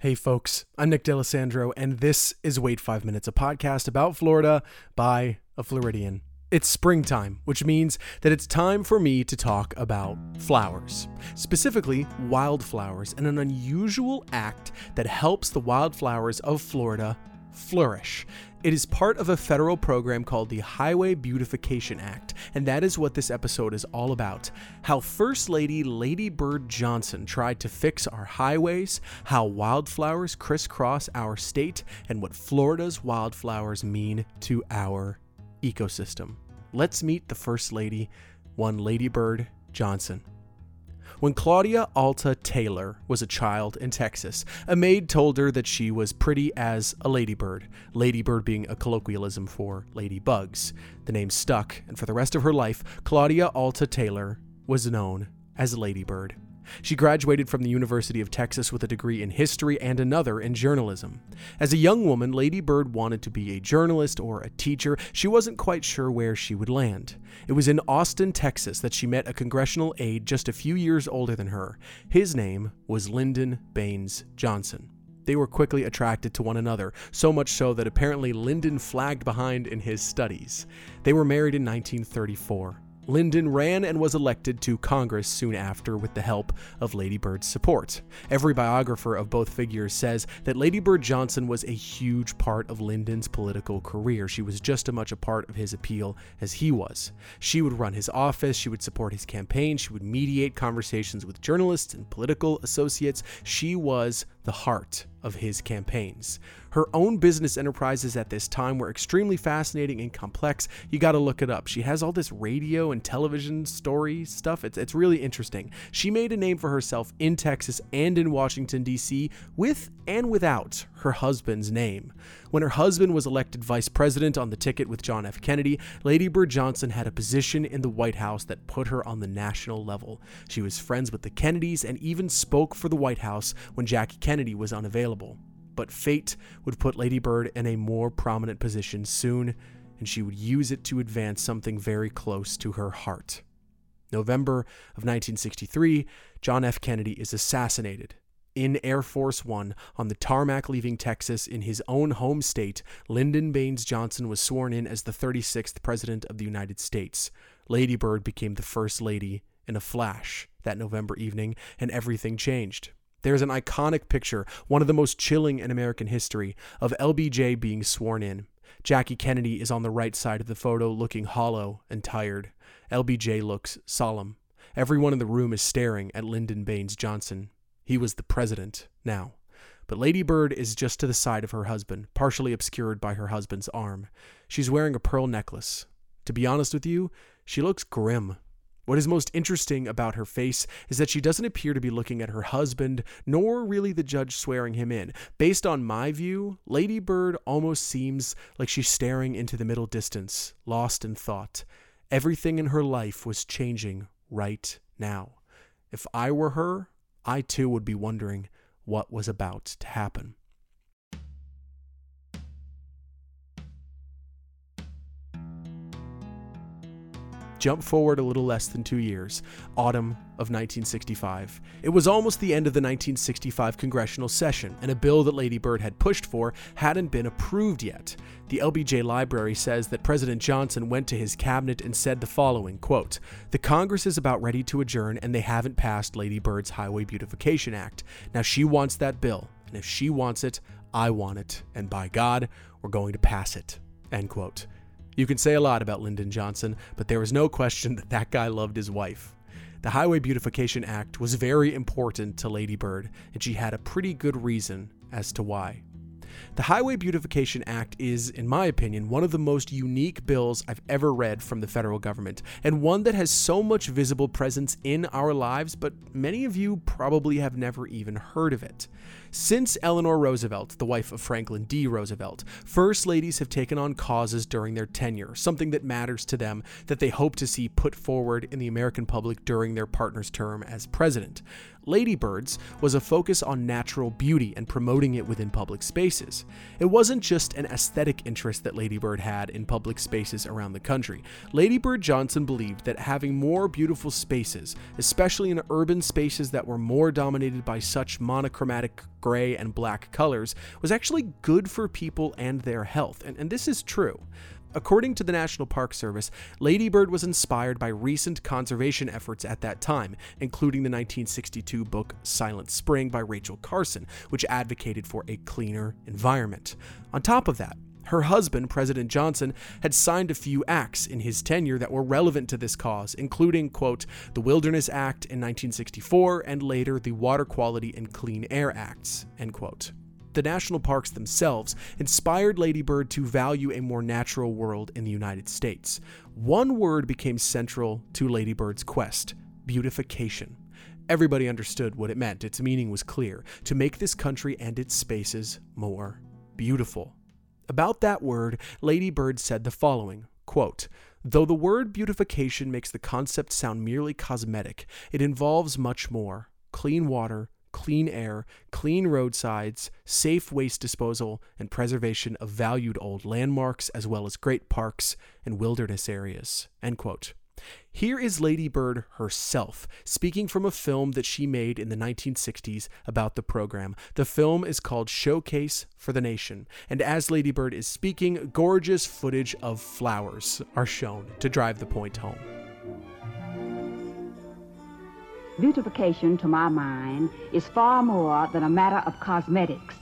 Hey folks, I'm Nick D'Alessandro, and this is Wait 5 Minutes, a podcast about Florida by a Floridian. It's springtime, which means that it's time for me to talk about flowers, specifically wildflowers, and an unusual act that helps the wildflowers of Florida flourish. It is part of a federal program called the Highway Beautification Act, and that is what this episode is all about. How First Lady Lady Bird Johnson tried to fix our highways, how wildflowers crisscross our state, and what Florida's wildflowers mean to our ecosystem. Let's meet the First Lady, one Lady Bird Johnson. When Claudia Alta Taylor was a child in Texas, a maid told her that she was pretty as a ladybird, ladybird being a colloquialism for ladybugs. The name stuck, and for the rest of her life, Claudia Alta Taylor was known as Ladybird. She graduated from the University of Texas with a degree in history and another in journalism. As a young woman, Lady Bird wanted to be a journalist or a teacher. She wasn't quite sure where she would land. It was in Austin, Texas that she met a congressional aide just a few years older than her. His name was Lyndon Baines Johnson. They were quickly attracted to one another, so much so that apparently Lyndon flagged behind in his studies. They were married in 1934. Lyndon ran and was elected to Congress soon after with the help of Lady Bird's support. Every biographer of both figures says that Lady Bird Johnson was a huge part of Lyndon's political career. She was just as much a part of his appeal as he was. She would run his office, she would support his campaign, she would mediate conversations with journalists and political associates. She was the heart of his campaigns. Her own business enterprises at this time were extremely fascinating and complex. You got to look it up. She has all this radio and television story stuff. It's, it's really interesting. She made a name for herself in Texas and in Washington, D.C., with and without her husband's name. When her husband was elected vice president on the ticket with John F. Kennedy, Lady Bird Johnson had a position in the White House that put her on the national level. She was friends with the Kennedys and even spoke for the White House when Jackie Kennedy was unavailable but fate would put Lady Bird in a more prominent position soon, and she would use it to advance something very close to her heart. November of 1963, John F. Kennedy is assassinated. In Air Force One, on the tarmac leaving Texas in his own home state, Lyndon Baines Johnson was sworn in as the 36th President of the United States. Lady Bird became the First Lady in a flash that November evening, and everything changed. There's an iconic picture, one of the most chilling in American history, of LBJ being sworn in. Jackie Kennedy is on the right side of the photo, looking hollow and tired. LBJ looks solemn. Everyone in the room is staring at Lyndon Baines Johnson. He was the president now. But Lady Bird is just to the side of her husband, partially obscured by her husband's arm. She's wearing a pearl necklace. To be honest with you, she looks grim. What is most interesting about her face is that she doesn't appear to be looking at her husband, nor really the judge swearing him in. Based on my view, Lady Bird almost seems like she's staring into the middle distance, lost in thought. Everything in her life was changing right now. If I were her, I too would be wondering what was about to happen. Jump forward a little less than two years, autumn of 1965. It was almost the end of the 1965 congressional session, and a bill that Lady Bird had pushed for hadn't been approved yet. The LBJ Library says that President Johnson went to his cabinet and said the following quote, The Congress is about ready to adjourn, and they haven't passed Lady Bird's Highway Beautification Act. Now she wants that bill, and if she wants it, I want it, and by God, we're going to pass it. End quote. You can say a lot about Lyndon Johnson, but there is no question that that guy loved his wife. The Highway Beautification Act was very important to Lady Bird, and she had a pretty good reason as to why. The Highway Beautification Act is, in my opinion, one of the most unique bills I've ever read from the federal government, and one that has so much visible presence in our lives, but many of you probably have never even heard of it. Since Eleanor Roosevelt, the wife of Franklin D. Roosevelt, First Ladies have taken on causes during their tenure, something that matters to them that they hope to see put forward in the American public during their partner's term as president. Ladybirds was a focus on natural beauty and promoting it within public spaces. It wasn't just an aesthetic interest that Ladybird had in public spaces around the country. Ladybird Johnson believed that having more beautiful spaces, especially in urban spaces that were more dominated by such monochromatic gray and black colors, was actually good for people and their health. And, and this is true. According to the National Park Service, Lady Bird was inspired by recent conservation efforts at that time, including the 1962 book Silent Spring by Rachel Carson, which advocated for a cleaner environment. On top of that, her husband, President Johnson, had signed a few acts in his tenure that were relevant to this cause, including, quote, the Wilderness Act in 1964 and later the Water Quality and Clean Air Acts, end quote the national parks themselves inspired Lady Bird to value a more natural world in the United States. One word became central to Lady Bird's quest beautification. Everybody understood what it meant. Its meaning was clear to make this country and its spaces more beautiful. About that word, Lady Bird said the following quote, Though the word beautification makes the concept sound merely cosmetic, it involves much more clean water, clean air, clean roadsides, safe waste disposal, and preservation of valued old landmarks, as well as great parks and wilderness areas. End quote. Here is Lady Bird herself speaking from a film that she made in the 1960s about the program. The film is called Showcase for the Nation, and as Lady Bird is speaking, gorgeous footage of flowers are shown to drive the point home. Beautification, to my mind, is far more than a matter of cosmetics.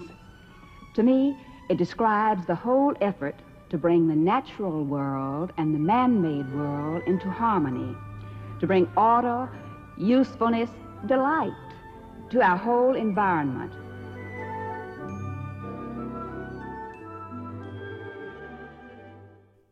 To me, it describes the whole effort to bring the natural world and the man made world into harmony, to bring order, usefulness, delight to our whole environment.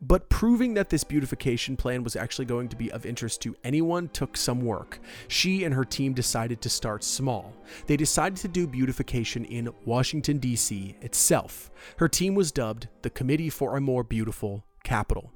But proving that this beautification plan was actually going to be of interest to anyone took some work. She and her team decided to start small. They decided to do beautification in Washington, D.C. itself. Her team was dubbed the Committee for a More Beautiful Capital.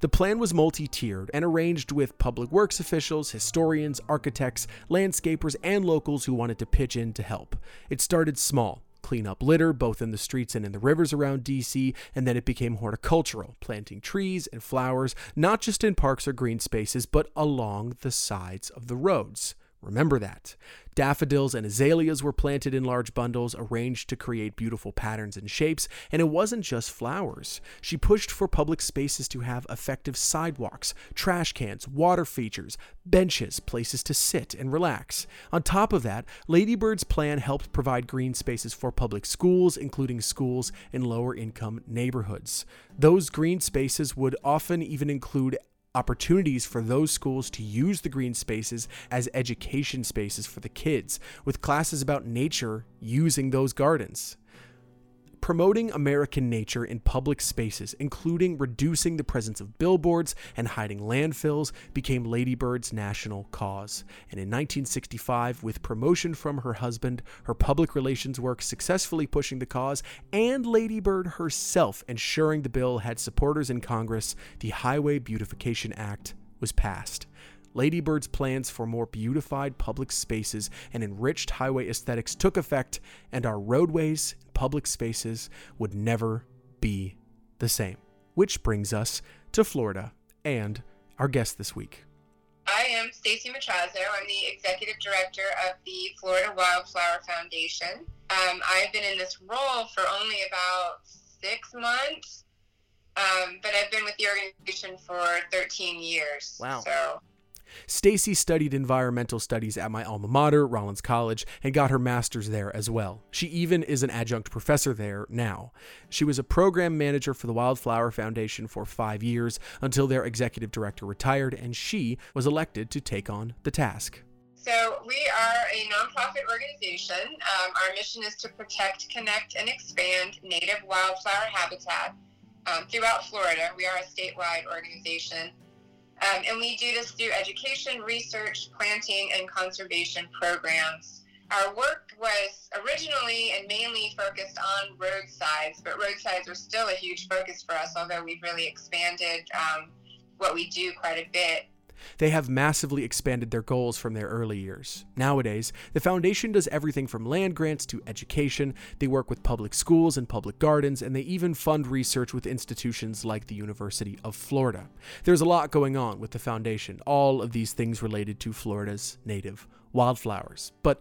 The plan was multi tiered and arranged with public works officials, historians, architects, landscapers, and locals who wanted to pitch in to help. It started small clean up litter both in the streets and in the rivers around DC, and then it became horticultural, planting trees and flowers, not just in parks or green spaces, but along the sides of the roads. Remember that. Daffodils and azaleas were planted in large bundles, arranged to create beautiful patterns and shapes, and it wasn't just flowers. She pushed for public spaces to have effective sidewalks, trash cans, water features, benches, places to sit and relax. On top of that, Lady Bird's plan helped provide green spaces for public schools, including schools in lower income neighborhoods. Those green spaces would often even include opportunities for those schools to use the green spaces as education spaces for the kids, with classes about nature using those gardens promoting American nature in public spaces, including reducing the presence of billboards and hiding landfills, became Lady Bird's national cause. And in 1965, with promotion from her husband, her public relations work successfully pushing the cause, and Lady Bird herself ensuring the bill had supporters in Congress, the Highway Beautification Act was passed. Lady Bird's plans for more beautified public spaces and enriched highway aesthetics took effect, and our roadways and public spaces would never be the same. Which brings us to Florida and our guest this week. I am Stacy Matrazzo. I'm the executive director of the Florida Wildflower Foundation. Um, I've been in this role for only about six months, um, but I've been with the organization for 13 years. Wow. So Stacy studied environmental studies at my alma mater, Rollins College, and got her master's there as well. She even is an adjunct professor there now. She was a program manager for the Wildflower Foundation for five years until their executive director retired, and she was elected to take on the task. So, we are a nonprofit organization. Um, our mission is to protect, connect, and expand native wildflower habitat um, throughout Florida. We are a statewide organization. Um, and we do this through education, research, planting, and conservation programs. Our work was originally and mainly focused on roadsides, but roadsides are still a huge focus for us, although we've really expanded um, what we do quite a bit. They have massively expanded their goals from their early years. Nowadays, the foundation does everything from land grants to education. They work with public schools and public gardens, and they even fund research with institutions like the University of Florida. There's a lot going on with the foundation, all of these things related to Florida's native wildflowers. But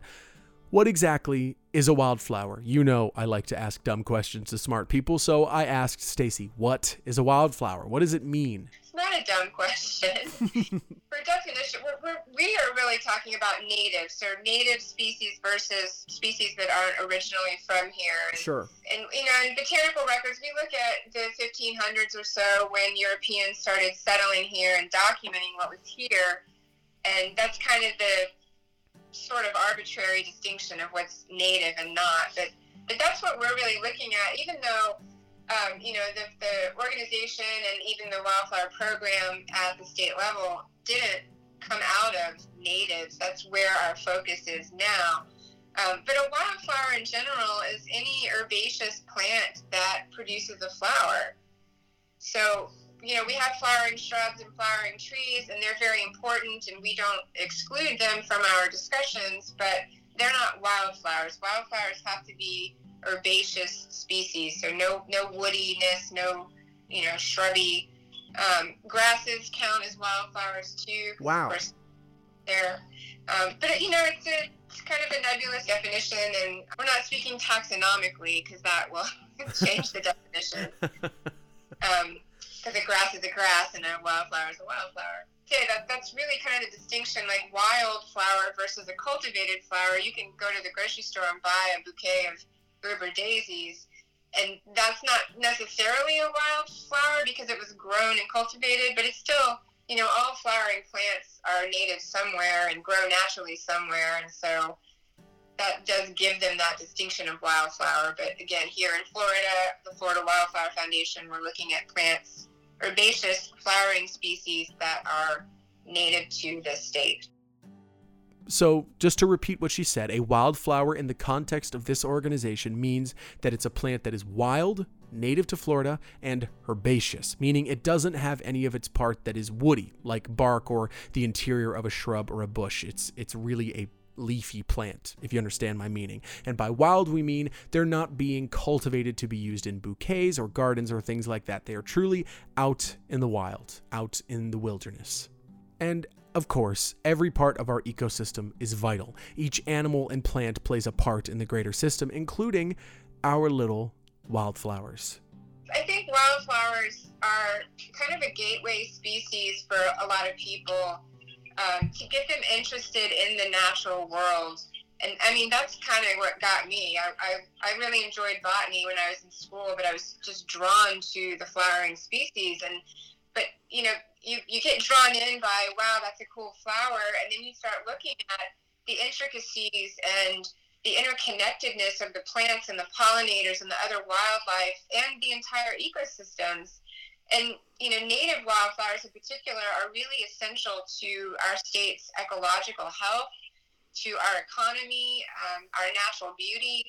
what exactly is a wildflower? You know I like to ask dumb questions to smart people, so I asked Stacy, what is a wildflower? What does it mean? Not a dumb question. For definition, we're, we're, we are really talking about native, so native species versus species that aren't originally from here. And, Sure. And, you know, in botanical records, we look at the 1500s or so when Europeans started settling here and documenting what was here. And that's kind of the sort of arbitrary distinction of what's native and not. But but that's what we're really looking at. Even though um, you know the, the organization and even the wildflower program at the state level didn't come out of natives. That's where our focus is now. Um, but a wildflower in general is any herbaceous plant that produces a flower. So you know, we have flowering shrubs and flowering trees, and they're very important, and we don't exclude them from our discussions, but they're not wildflowers. Wildflowers have to be herbaceous species, so no no woodiness, no you know shrubby. Um, grasses count as wildflowers too. Wow. There, um, but you know, it's a it's kind of a nebulous definition, and we're not speaking taxonomically because that will change the definition um, because a grass is a grass and a wildflower is a wildflower. Okay, that, that's really kind of the distinction, like wildflower versus a cultivated flower. You can go to the grocery store and buy a bouquet of Gerber daisies, and that's not necessarily a wildflower because it was grown and cultivated, but it's still, you know, all flowering plants are native somewhere and grow naturally somewhere, and so that does give them that distinction of wildflower. But again, here in Florida, the Florida Wildflower Foundation, we're looking at plants, herbaceous flowering species that are native to the state. So, just to repeat what she said, a wildflower in the context of this organization means that it's a plant that is wild, native to Florida, and herbaceous, meaning it doesn't have any of its part that is woody, like bark or the interior of a shrub or a bush. It's it's really a leafy plant, if you understand my meaning. And by wild, we mean they're not being cultivated to be used in bouquets or gardens or things like that. They are truly out in the wild, out in the wilderness. And of course, every part of our ecosystem is vital. Each animal and plant plays a part in the greater system, including our little wildflowers. I think wildflowers are kind of a gateway species for a lot of people um, to get them interested in the natural world. And I mean, that's kind of what got me. I, I, I really enjoyed botany when I was in school, but I was just drawn to the flowering species. And but you know, you, you get drawn in by wow, that's a cool flower, and then you start looking at the intricacies and the interconnectedness of the plants and the pollinators and the other wildlife and the entire ecosystems. And you know, native wildflowers in particular are really essential to our state's ecological health, to our economy, um, our natural beauty.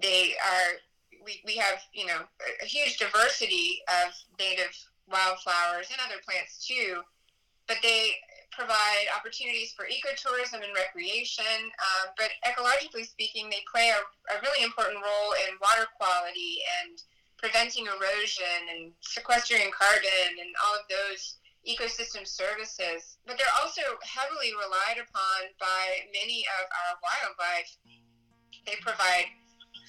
They are we, we have you know a, a huge diversity of native wildflowers and other plants too, but they provide opportunities for ecotourism and recreation. Um, but ecologically speaking, they play a, a really important role in water quality and preventing erosion and sequestering carbon and all of those ecosystem services. But they're also heavily relied upon by many of our wildlife. They provide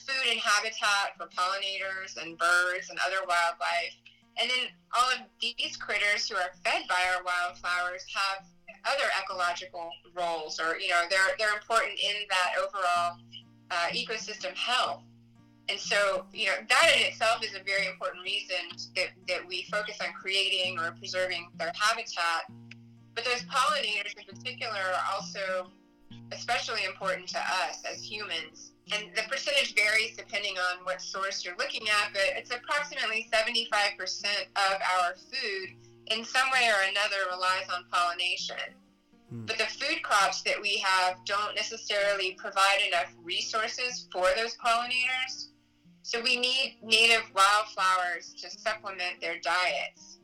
food and habitat for pollinators and birds and other wildlife. And then all of these critters who are fed by our wildflowers have other ecological roles, or you know, they're they're important in that overall uh, ecosystem health. And so, you know, that in itself is a very important reason that, that we focus on creating or preserving their habitat. But those pollinators in particular are also especially important to us as humans. And the percentage varies depending on what source you're looking at, but it's approximately 75% of our food in some way or another relies on pollination. Hmm. But the food crops that we have don't necessarily provide enough resources for those pollinators. So we need native wildflowers to supplement their diets.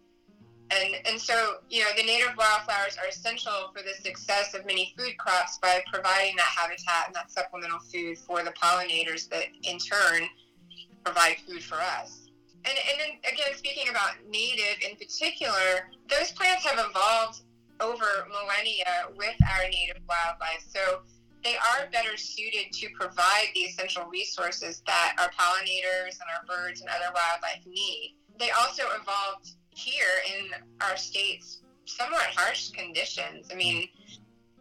And, and so, you know, the native wildflowers are essential for the success of many food crops by providing that habitat and that supplemental food for the pollinators that in turn provide food for us. And, and then again, speaking about native in particular, those plants have evolved over millennia with our native wildlife. So they are better suited to provide the essential resources that our pollinators and our birds and other wildlife need. They also evolved here in our state's somewhat harsh conditions. I mean,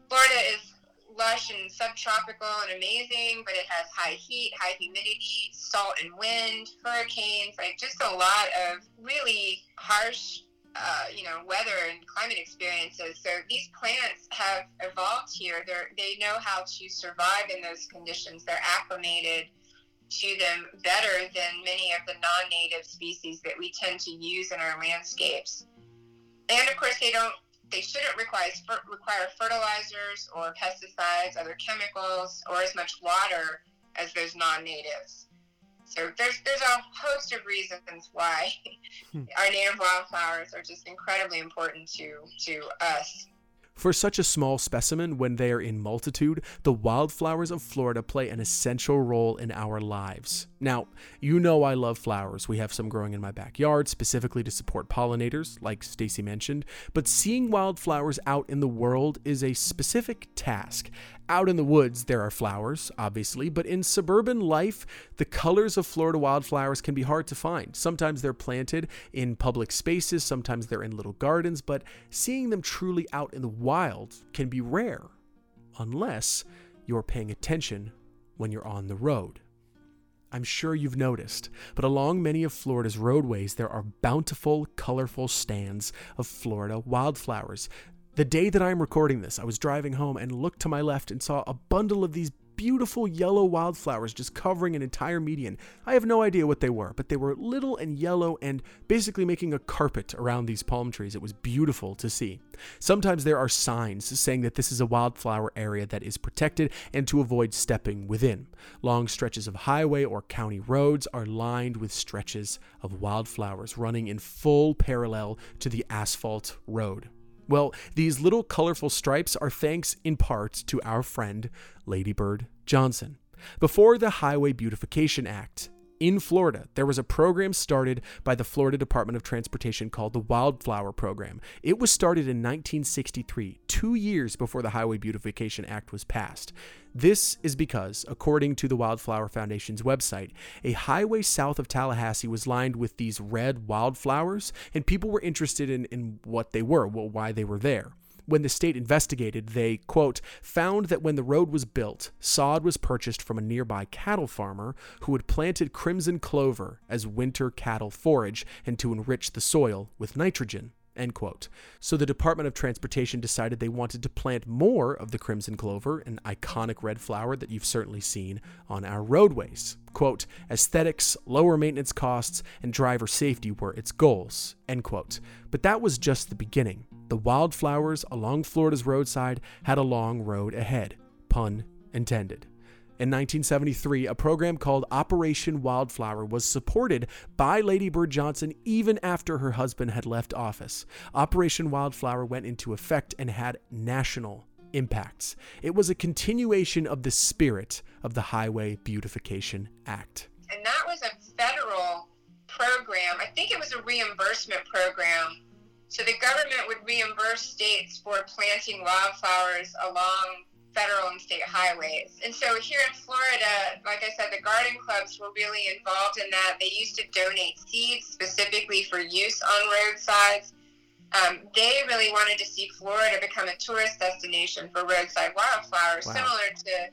Florida is lush and subtropical and amazing, but it has high heat, high humidity, salt and wind, hurricanes, like just a lot of really harsh, uh, you know, weather and climate experiences. So these plants have evolved here. They're, they know how to survive in those conditions. They're acclimated to them better than many of the non-native species that we tend to use in our landscapes. And of course, they don't they shouldn't require require fertilizers or pesticides, other chemicals, or as much water as those non-natives. So there's there's a host of reasons why hmm. our native wildflowers are just incredibly important to to us. For such a small specimen, when they are in multitude, the wildflowers of Florida play an essential role in our lives. Now, you know I love flowers. We have some growing in my backyard, specifically to support pollinators, like Stacy mentioned, but seeing wildflowers out in the world is a specific task. Out in the woods, there are flowers, obviously, but in suburban life, the colors of Florida wildflowers can be hard to find. Sometimes they're planted in public spaces, sometimes they're in little gardens, but seeing them truly out in the wild can be rare, unless you're paying attention when you're on the road. I'm sure you've noticed, but along many of Florida's roadways, there are bountiful, colorful stands of Florida wildflowers. The day that I'm recording this, I was driving home and looked to my left and saw a bundle of these beautiful yellow wildflowers just covering an entire median. I have no idea what they were, but they were little and yellow and basically making a carpet around these palm trees. It was beautiful to see. Sometimes there are signs saying that this is a wildflower area that is protected and to avoid stepping within. Long stretches of highway or county roads are lined with stretches of wildflowers running in full parallel to the asphalt road. Well, these little colorful stripes are thanks in part to our friend Ladybird Johnson. Before the Highway Beautification Act, in Florida, there was a program started by the Florida Department of Transportation called the Wildflower Program. It was started in 1963, two years before the Highway Beautification Act was passed. This is because, according to the Wildflower Foundation's website, a highway south of Tallahassee was lined with these red wildflowers, and people were interested in, in what they were, well, why they were there. When the state investigated, they, quote, found that when the road was built, sod was purchased from a nearby cattle farmer who had planted crimson clover as winter cattle forage and to enrich the soil with nitrogen. End quote. So the Department of Transportation decided they wanted to plant more of the crimson clover, an iconic red flower that you've certainly seen on our roadways. Quote, aesthetics, lower maintenance costs, and driver safety were its goals. End quote. But that was just the beginning. The wildflowers along Florida's roadside had a long road ahead. Pun intended. In 1973, a program called Operation Wildflower was supported by Lady Bird Johnson even after her husband had left office. Operation Wildflower went into effect and had national impacts. It was a continuation of the spirit of the Highway Beautification Act. And that was a federal program. I think it was a reimbursement program. So the government would reimburse states for planting wildflowers along federal and state highways. And so here in Florida, like I said, the garden clubs were really involved in that. They used to donate seeds specifically for use on roadsides. Um, they really wanted to see Florida become a tourist destination for roadside wildflowers, wow. similar to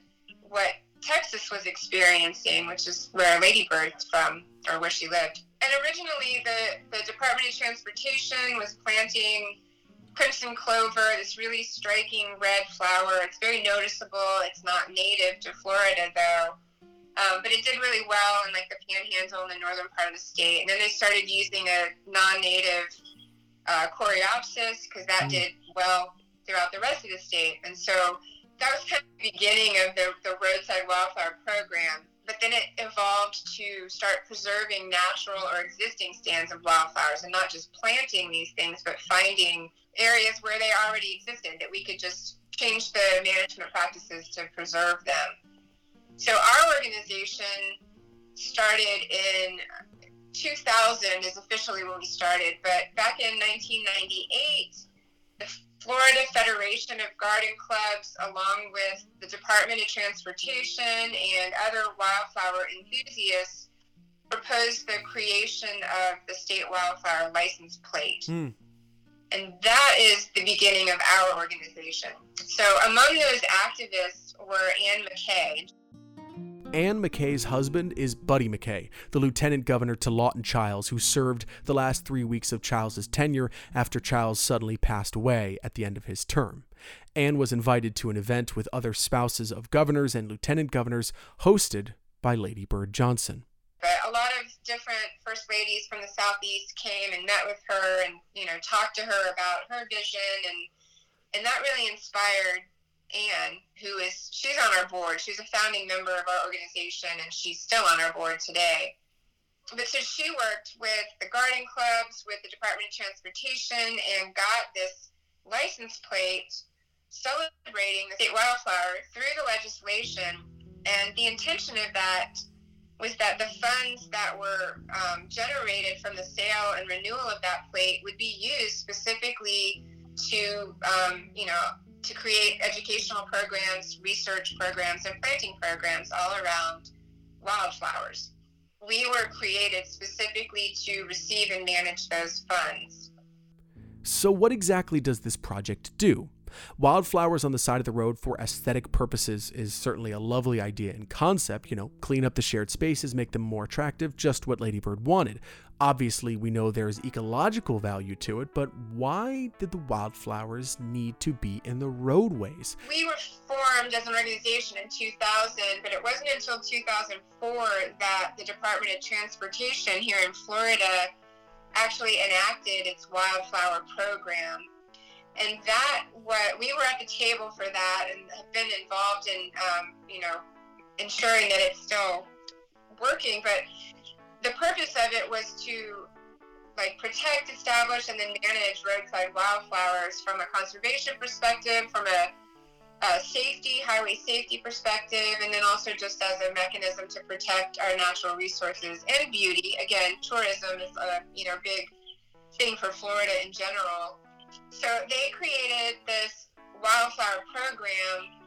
what Texas was experiencing, which is where Lady Bird's from, or where she lived. And originally, the, the Department of Transportation was planting crimson clover, this really striking red flower. It's very noticeable. It's not native to Florida, though. Um, but it did really well in like the panhandle in the northern part of the state. And then they started using a non-native uh, coreopsis because that mm. did well throughout the rest of the state. And so that was kind of the beginning of the, the roadside wildflower program. But then it evolved to start preserving natural or existing stands of wildflowers and not just planting these things, but finding areas where they already existed that we could just change the management practices to preserve them. So our organization started in 2000 is officially when we started, but back in 1998, the Florida Federation of Garden Clubs, along with the Department of Transportation and other wildflower enthusiasts, proposed the creation of the state wildflower license plate. Mm. And that is the beginning of our organization. So among those activists were Ann MacKay. Ann MacKay's husband is Buddy MacKay, the lieutenant governor to Lawton Chiles, who served the last three weeks of Chiles's tenure after Chiles suddenly passed away at the end of his term. Anne was invited to an event with other spouses of governors and lieutenant governors hosted by Lady Bird Johnson. But a lot of different first ladies from the southeast came and met with her and you know talked to her about her vision and and that really inspired Anne, who is she's on our board. She's a founding member of our organization, and she's still on our board today. But so she worked with the garden clubs, with the Department of Transportation, and got this license plate celebrating the state wildflower through the legislation. And the intention of that was that the funds that were um, generated from the sale and renewal of that plate would be used specifically to, um, you know, to create educational programs, research programs, and planting programs all around wildflowers. We were created specifically to receive and manage those funds. So, what exactly does this project do? Wildflowers on the side of the road for aesthetic purposes is certainly a lovely idea in concept, you know, clean up the shared spaces, make them more attractive, just what Ladybird wanted. Obviously, we know there's ecological value to it, but why did the wildflowers need to be in the roadways? We were formed as an organization in 2000, but it wasn't until 2004 that the Department of Transportation here in Florida actually enacted its wildflower program. And that, what we were at the table for that and have been involved in, um, you know, ensuring that it's still working. But the purpose of it was to like protect, establish, and then manage roadside wildflowers from a conservation perspective, from a, a, safety, highway safety perspective, and then also just as a mechanism to protect our natural resources and beauty. Again, tourism is a you know big thing for Florida in general. So they created this wildflower program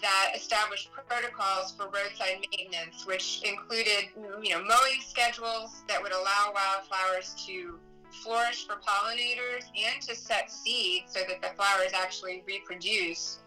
that established protocols for roadside maintenance, which included, you know, mowing schedules that would allow wildflowers to flourish for pollinators and to set seed so that the flowers actually reproduce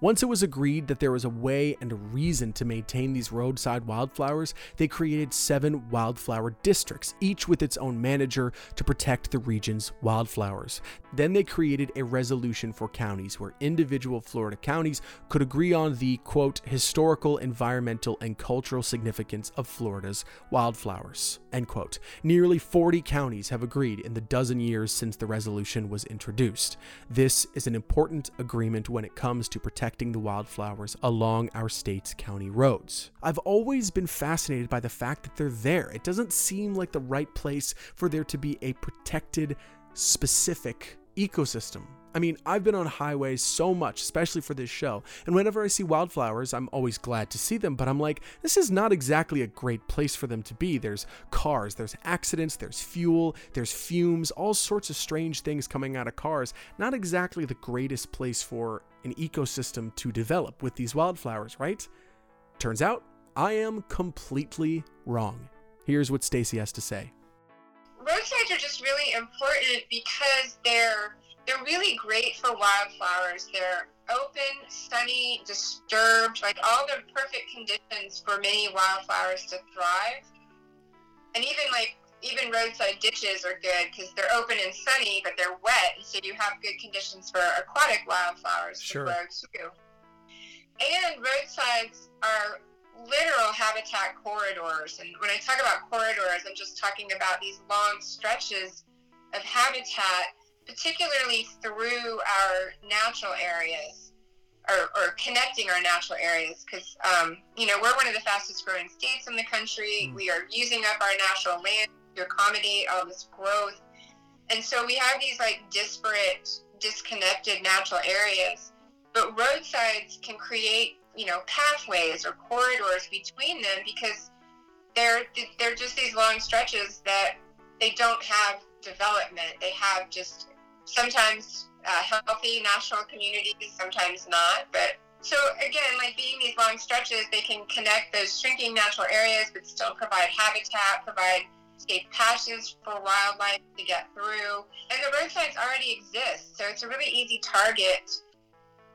once it was agreed that there was a way and a reason to maintain these roadside wildflowers, they created seven wildflower districts, each with its own manager to protect the region's wildflowers. Then they created a resolution for counties where individual Florida counties could agree on the quote historical, environmental, and cultural significance of Florida's wildflowers. End quote. Nearly 40 counties have agreed in the dozen years since the resolution was introduced. This is an important agreement when it comes to protecting the wildflowers along our state's county roads. I've always been fascinated by the fact that they're there. It doesn't seem like the right place for there to be a protected, specific ecosystem I mean, I've been on highways so much, especially for this show, and whenever I see wildflowers, I'm always glad to see them, but I'm like, this is not exactly a great place for them to be. There's cars, there's accidents, there's fuel, there's fumes, all sorts of strange things coming out of cars. Not exactly the greatest place for an ecosystem to develop with these wildflowers, right? Turns out, I am completely wrong. Here's what Stacy has to say. Roadsides are just really important because they're they're really great for wildflowers. They're open, sunny, disturbed, like all the perfect conditions for many wildflowers to thrive. And even like even roadside ditches are good because they're open and sunny, but they're wet, so you have good conditions for aquatic wildflowers sure. to grow too. And roadsides are literal habitat corridors. And when I talk about corridors, I'm just talking about these long stretches of habitat particularly through our natural areas. or, or connecting our natural areas because um, you know we're one of the fastest growing states in the country. Mm. We are using up our natural land to accommodate all this growth, and so we have these like disparate, disconnected natural areas. But roadsides can create you know pathways or corridors between them because they're they're just these long stretches that they don't have development. They have just sometimes uh, healthy national communities, sometimes not. But so again, like being these long stretches, they can connect those shrinking natural areas, but still provide habitat, provide safe passes for wildlife to get through. And the roadsides already exist, so it's a really easy target,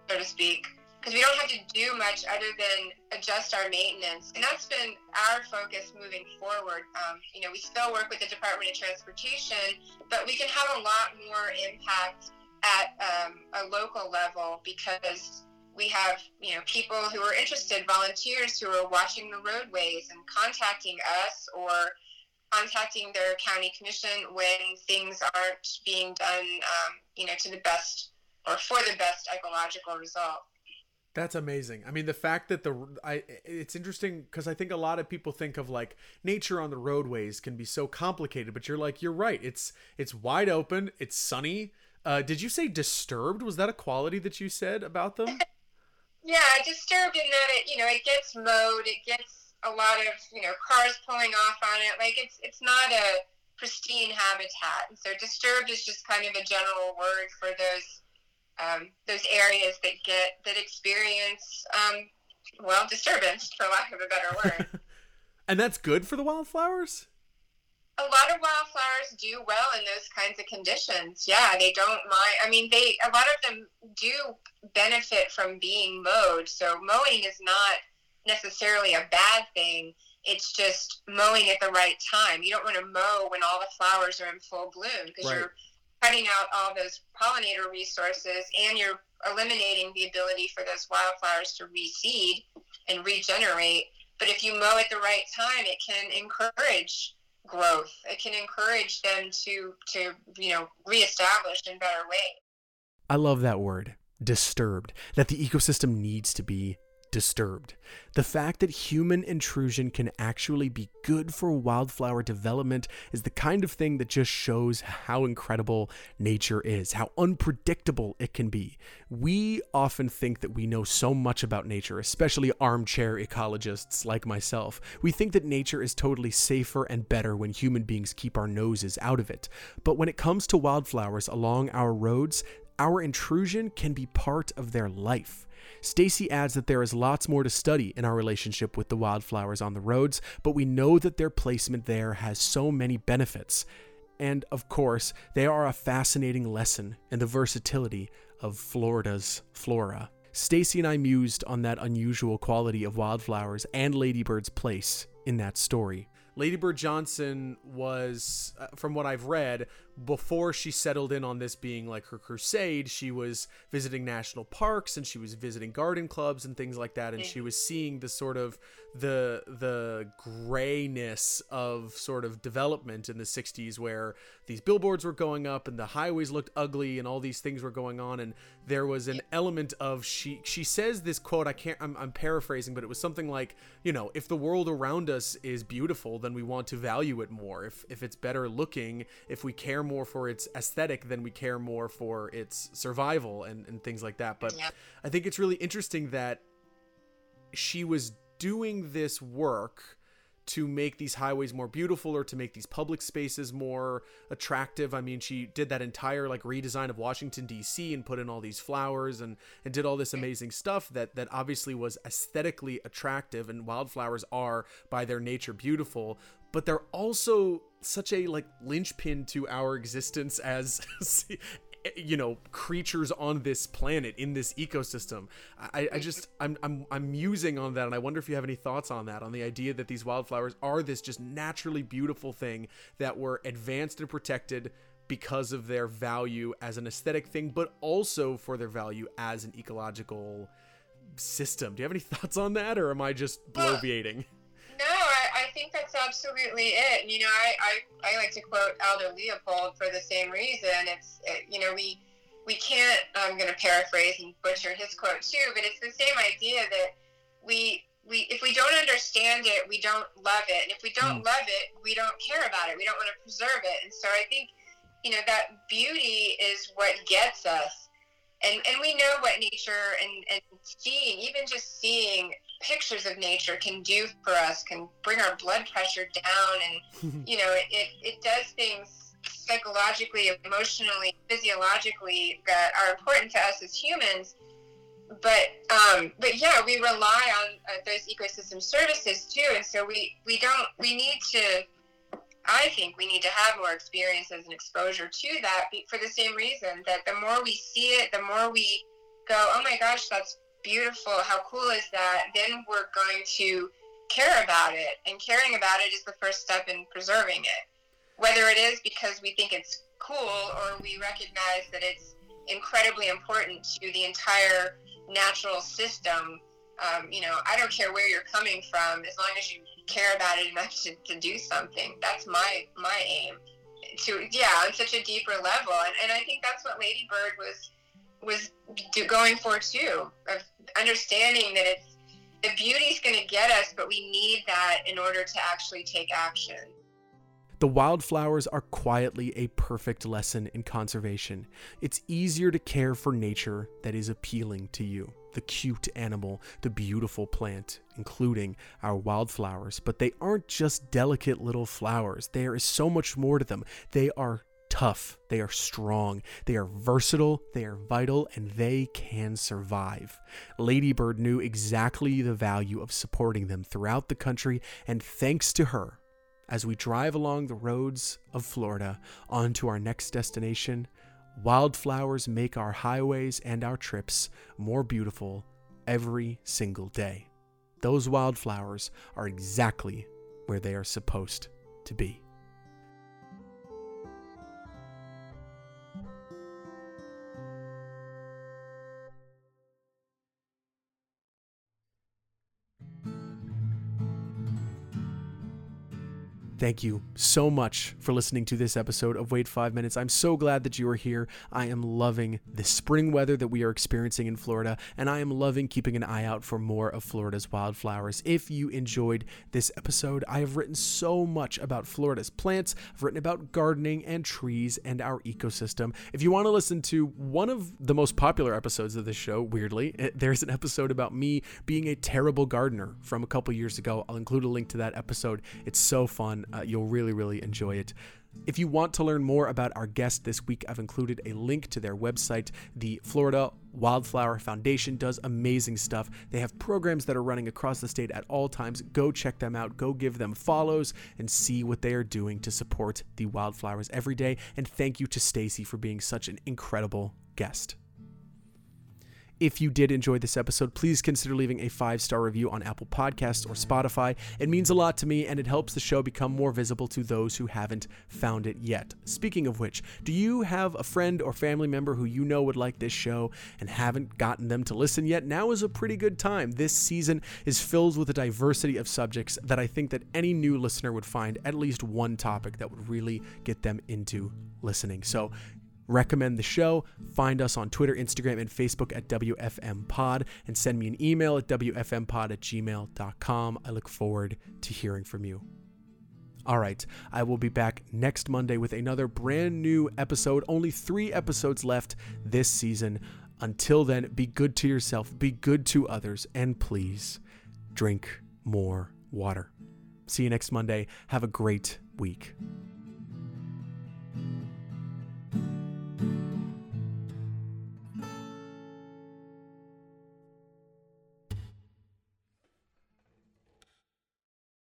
so to speak, because we don't have to do much other than adjust our maintenance. And that's been our focus moving forward. Um, you know, we still work with the Department of Transportation, but we can have a lot more impact at um, a local level because we have you know people who are interested volunteers who are watching the roadways and contacting us or contacting their county commission when things aren't being done um, you know to the best or for the best ecological result that's amazing. I mean, the fact that the I it's interesting because I think a lot of people think of like nature on the roadways can be so complicated, but you're like you're right. It's it's wide open, it's sunny, uh, did you say disturbed? Was that a quality that you said about them? yeah, disturbed in that it, you know, it gets mowed, it gets a lot of, you know, cars pulling off on it. Like it's it's not a pristine habitat. And so disturbed is just kind of a general word for those um, those areas that get that experience um, well disturbance, for lack of a better word. and that's good for the wildflowers a lot of wildflowers do well in those kinds of conditions. Yeah, they don't mind. I mean, they a lot of them do benefit from being mowed. So mowing is not necessarily a bad thing. It's just mowing at the right time. You don't want to mow when all the flowers are in full bloom because right. you're cutting out all those pollinator resources and you're eliminating the ability for those wildflowers to reseed and regenerate. But if you mow at the right time, it can encourage growth. It can encourage them to to you know reestablish in better ways. I love that word, disturbed. That the ecosystem needs to be disturbed. The fact that human intrusion can actually be good for wildflower development is the kind of thing that just shows how incredible nature is, how unpredictable it can be. We often think that we know so much about nature, especially armchair ecologists like myself. We think that nature is totally safer and better when human beings keep our noses out of it. But when it comes to wildflowers along our roads, our intrusion can be part of their life. Stacy adds that there is lots more to study in our relationship with the wildflowers on the roads, but we know that their placement there has so many benefits. And of course, they are a fascinating lesson in the versatility of Florida's flora. Stacy and I mused on that unusual quality of wildflowers and Ladybird's place in that story. Ladybird Johnson was, uh, from what I've read, before she settled in on this being like her crusade, she was visiting national parks and she was visiting garden clubs and things like that, and she mm-hmm. was seeing the sort of the the grayness of sort of development in the 60s where these billboards were going up and the highways looked ugly and all these things were going on and there was an element of she she says this quote I can't I'm, I'm paraphrasing but it was something like you know if the world around us is beautiful then we want to value it more. If if it's better looking if we care more for its aesthetic than we care more for its survival and and things like that but I think it's really interesting that she was doing this work to make these highways more beautiful or to make these public spaces more attractive. I mean, she did that entire like redesign of Washington D.C. and put in all these flowers and and did all this amazing stuff that that obviously was aesthetically attractive and wildflowers are by their nature beautiful, but they're also such a like linchpin to our existence as you know creatures on this planet in this ecosystem. I, I just I'm, I'm i'm musing on that and i wonder if you have any thoughts on that on the idea that these wildflowers are this just naturally beautiful thing that were advanced and protected because of their value as an aesthetic thing but also for their value as an ecological system. Do you have any thoughts on that or am i just uh, bloviating? no, I, think that's absolutely it. And you know, I, I, I like to quote Aldo Leopold for the same reason. It's, it, you know, we, we can't. I'm going to paraphrase and butcher his quote too, but it's the same idea that we we if we don't understand it, we don't love it, and if we don't mm. love it, we don't care about it. We don't want to preserve it, and so I think you know that beauty is what gets us and and we know what nature and and seeing even just seeing pictures of nature can do for us can bring our blood pressure down and you know it, it, it does things psychologically emotionally physiologically that are important to us as humans. But um, but yeah we rely on uh, those ecosystem services too. And so we we don't we need to I think we need to have more experiences and exposure to that for the same reason that the more we see it, the more we go, oh my gosh, that's beautiful. How cool is that? Then we're going to care about it. And caring about it is the first step in preserving it. Whether it is because we think it's cool or we recognize that it's incredibly important to the entire natural system. Um, you know, I don't care where you're coming from as long as you care about it enough to, to do something. That's my my aim. To yeah, on such a deeper level, and, and I think that's what Lady Bird was was going for too, of understanding that it's the beauty's going to get us, but we need that in order to actually take action. The wildflowers are quietly a perfect lesson in conservation. It's easier to care for nature that is appealing to you the cute animal, the beautiful plant, including our wildflowers. But they aren't just delicate little flowers, there is so much more to them. They are tough, they are strong, they are versatile, they are vital, and they can survive. Lady Bird knew exactly the value of supporting them throughout the country, and thanks to her, as we drive along the roads of Florida on to our next destination, Wildflowers make our highways and our trips more beautiful every single day. Those wildflowers are exactly where they are supposed to be. Thank you so much for listening to this episode of Wait 5 Minutes. I'm so glad that you are here. I am loving the spring weather that we are experiencing in Florida, and I am loving keeping an eye out for more of Florida's wildflowers. If you enjoyed this episode, I have written so much about Florida's plants, I've written about gardening and trees and our ecosystem. If you want to listen to one of the most popular episodes of this show, weirdly, eh, there's an episode about me being a terrible gardener from a couple years ago. I'll include a link to that episode. It's so fun. Uh, you'll really, really enjoy it. If you want to learn more about our guest this week, I've included a link to their website. The Florida Wildflower Foundation does amazing stuff. They have programs that are running across the state at all times. Go check them out, go give them follows, and see what they are doing to support the wildflowers every day. And thank you to Stacy for being such an incredible guest. If you did enjoy this episode, please consider leaving a five star review on Apple Podcasts or Spotify. It means a lot to me and it helps the show become more visible to those who haven't found it yet. Speaking of which, do you have a friend or family member who you know would like this show and haven't gotten them to listen yet? Now is a pretty good time. This season is filled with a diversity of subjects that I think that any new listener would find at least one topic that would really get them into listening. So recommend the show, find us on Twitter, Instagram, and Facebook at WFM Pod, and send me an email at WFMPod at gmail.com. I look forward to hearing from you. All right, I will be back next Monday with another brand new episode. Only three episodes left this season. Until then, be good to yourself, be good to others, and please drink more water. See you next Monday. Have a great week.